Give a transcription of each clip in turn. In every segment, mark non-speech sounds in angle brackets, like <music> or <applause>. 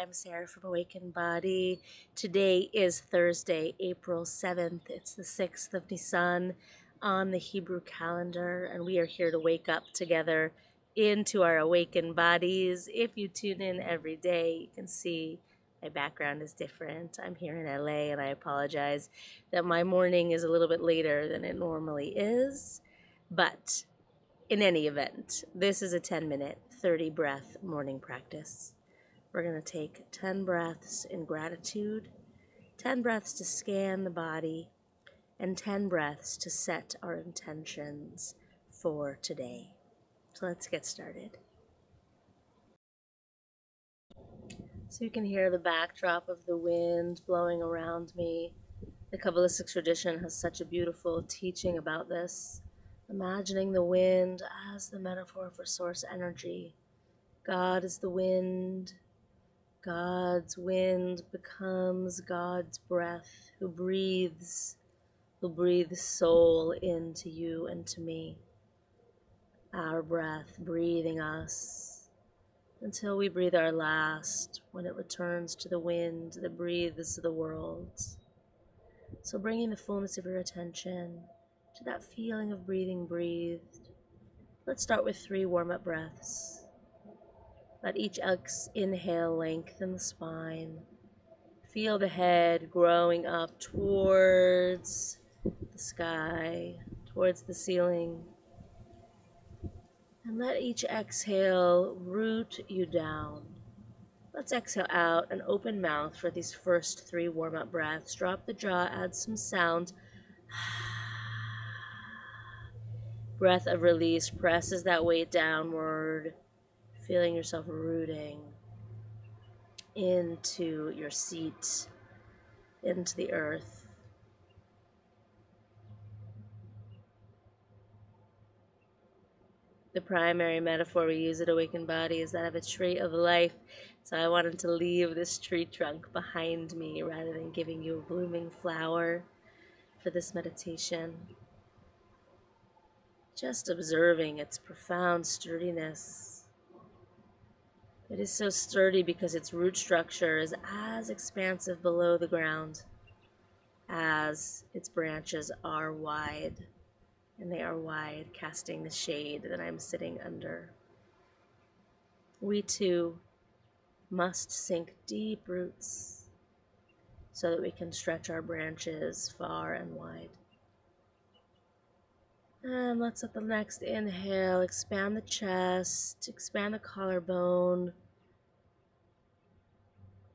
I'm Sarah from Awakened Body. Today is Thursday, April 7th. It's the 6th of Nisan on the Hebrew calendar, and we are here to wake up together into our awakened bodies. If you tune in every day, you can see my background is different. I'm here in LA, and I apologize that my morning is a little bit later than it normally is. But in any event, this is a 10 minute 30 breath morning practice. We're going to take 10 breaths in gratitude, 10 breaths to scan the body, and 10 breaths to set our intentions for today. So let's get started. So you can hear the backdrop of the wind blowing around me. The Kabbalistic tradition has such a beautiful teaching about this imagining the wind as the metaphor for source energy. God is the wind. God's wind becomes God's breath, who breathes, who breathes soul into you and to me. Our breath breathing us until we breathe our last, when it returns to the wind that breathes the world. So, bringing the fullness of your attention to that feeling of breathing breathed. Let's start with three warm up breaths. Let each ex- inhale lengthen the spine. Feel the head growing up towards the sky, towards the ceiling. And let each exhale root you down. Let's exhale out an open mouth for these first three warm up breaths. Drop the jaw, add some sound. <sighs> breath of release presses that weight downward, feeling yourself rooting into your seat, into the earth. The primary metaphor we use at Awakened Body is that of a tree of life. So I wanted to leave this tree trunk behind me rather than giving you a blooming flower for this meditation just observing its profound sturdiness. It is so sturdy because its root structure is as expansive below the ground as its branches are wide, and they are wide, casting the shade that I'm sitting under. We too must sink deep roots so that we can stretch our branches far and wide. And let's at the next inhale expand the chest, expand the collarbone,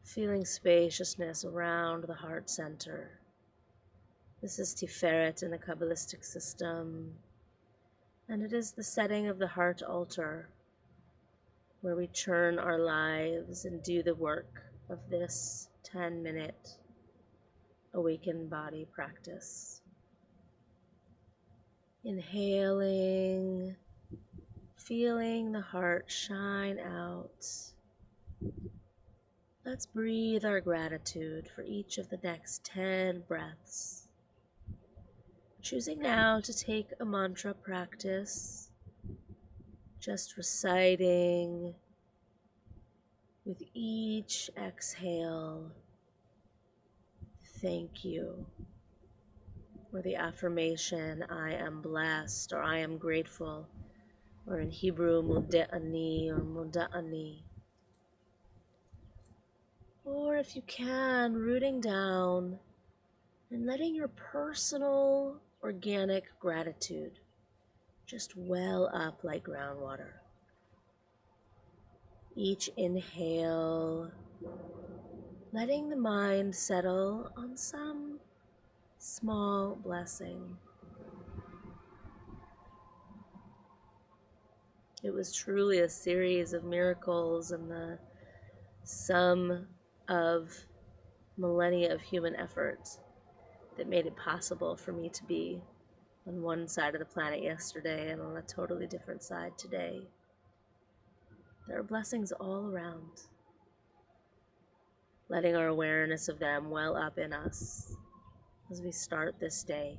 feeling spaciousness around the heart center. This is Tiferet in the Kabbalistic system, and it is the setting of the heart altar where we churn our lives and do the work of this 10 minute awakened body practice. Inhaling, feeling the heart shine out. Let's breathe our gratitude for each of the next 10 breaths. Choosing now to take a mantra practice, just reciting with each exhale, thank you or the affirmation, I am blessed, or I am grateful, or in Hebrew, muda'ani, or muda'ani. Or if you can, rooting down and letting your personal organic gratitude just well up like groundwater. Each inhale, letting the mind settle on some small blessing. It was truly a series of miracles and the sum of millennia of human effort that made it possible for me to be on one side of the planet yesterday and on a totally different side today. There are blessings all around. Letting our awareness of them well up in us as we start this day.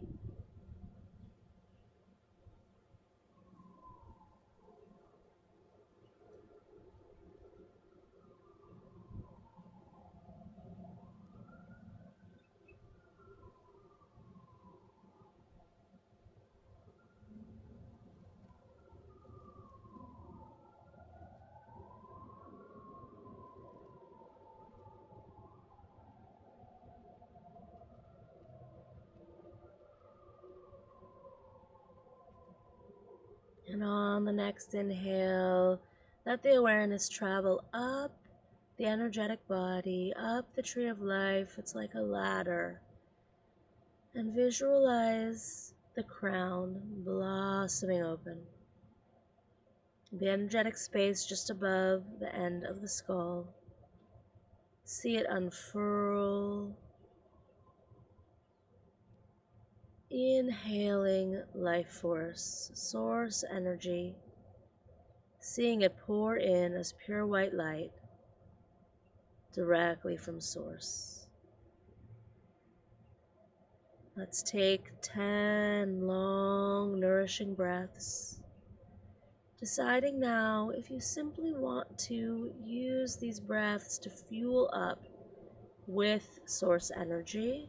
On the next inhale, let the awareness travel up the energetic body, up the tree of life. It's like a ladder. And visualize the crown blossoming open. The energetic space just above the end of the skull. See it unfurl. Inhaling life force, source energy, seeing it pour in as pure white light directly from source. Let's take 10 long, nourishing breaths. Deciding now if you simply want to use these breaths to fuel up with source energy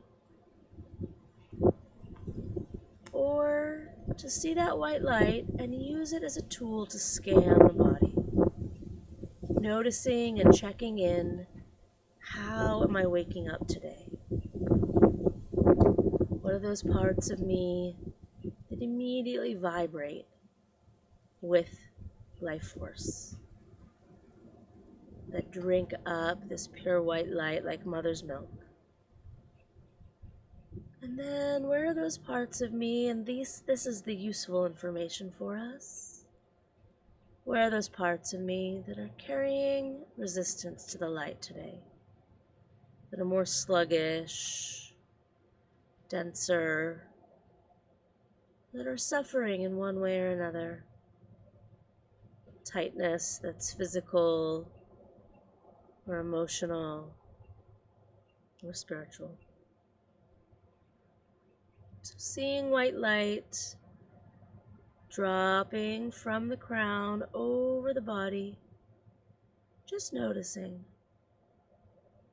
or to see that white light and use it as a tool to scan the body. Noticing and checking in how am I waking up today? What are those parts of me that immediately vibrate with life force? That drink up this pure white light like mother's milk. And then where are those parts of me? And these this is the useful information for us. Where are those parts of me that are carrying resistance to the light today? that are more sluggish, denser, that are suffering in one way or another. Tightness that's physical or emotional or spiritual. So, seeing white light dropping from the crown over the body, just noticing.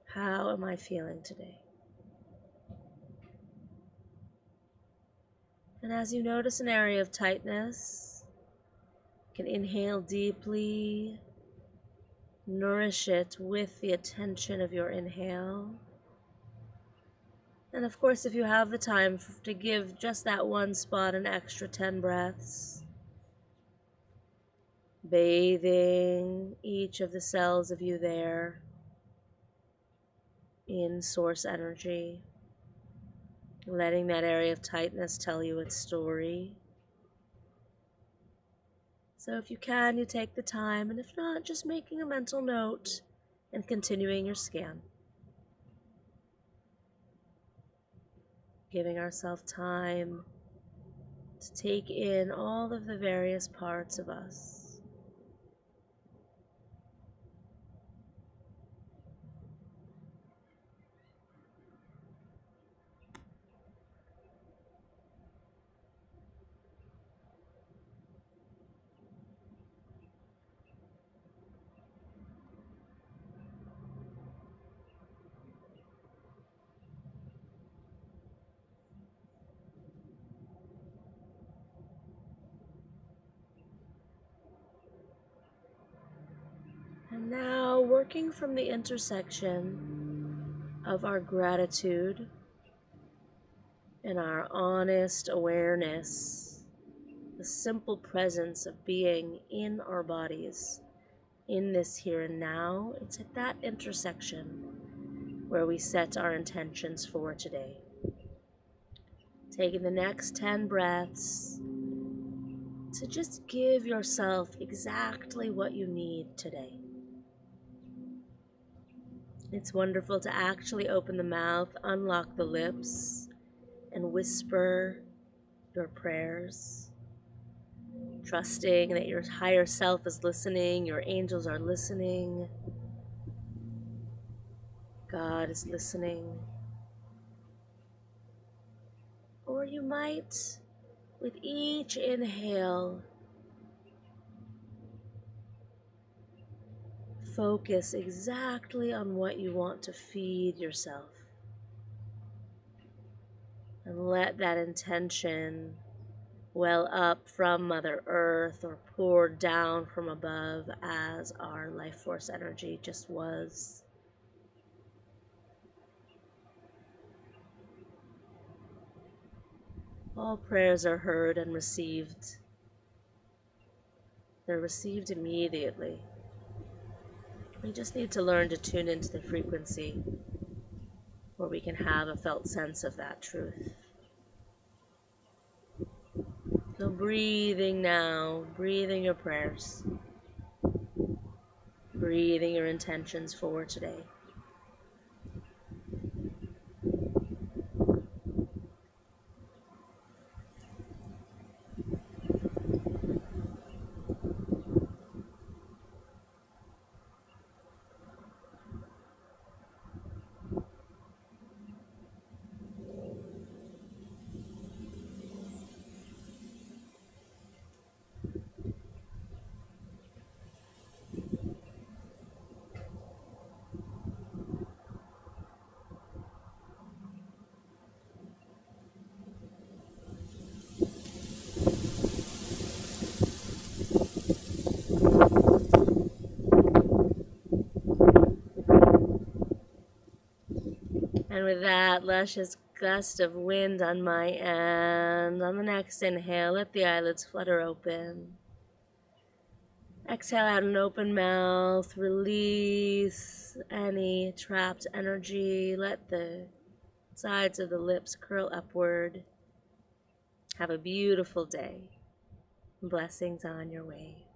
How am I feeling today? And as you notice an area of tightness, you can inhale deeply, nourish it with the attention of your inhale. And of course, if you have the time to give just that one spot an extra 10 breaths, bathing each of the cells of you there in source energy, letting that area of tightness tell you its story. So, if you can, you take the time, and if not, just making a mental note and continuing your scan. Giving ourselves time to take in all of the various parts of us. And now, working from the intersection of our gratitude and our honest awareness, the simple presence of being in our bodies, in this here and now, it's at that intersection where we set our intentions for today. Taking the next 10 breaths to just give yourself exactly what you need today. It's wonderful to actually open the mouth, unlock the lips, and whisper your prayers. Trusting that your higher self is listening, your angels are listening, God is listening. Or you might, with each inhale, focus exactly on what you want to feed yourself. And let that intention well up from Mother Earth or pour down from above as our life force energy just was. All prayers are heard and received. they're received immediately. We just need to learn to tune into the frequency where we can have a felt sense of that truth. So, breathing now, breathing your prayers, breathing your intentions for today. And with that luscious gust of wind on my end, on the next inhale, let the eyelids flutter open. Exhale out an open mouth, release any trapped energy. Let the sides of the lips curl upward. Have a beautiful day. Blessings on your way.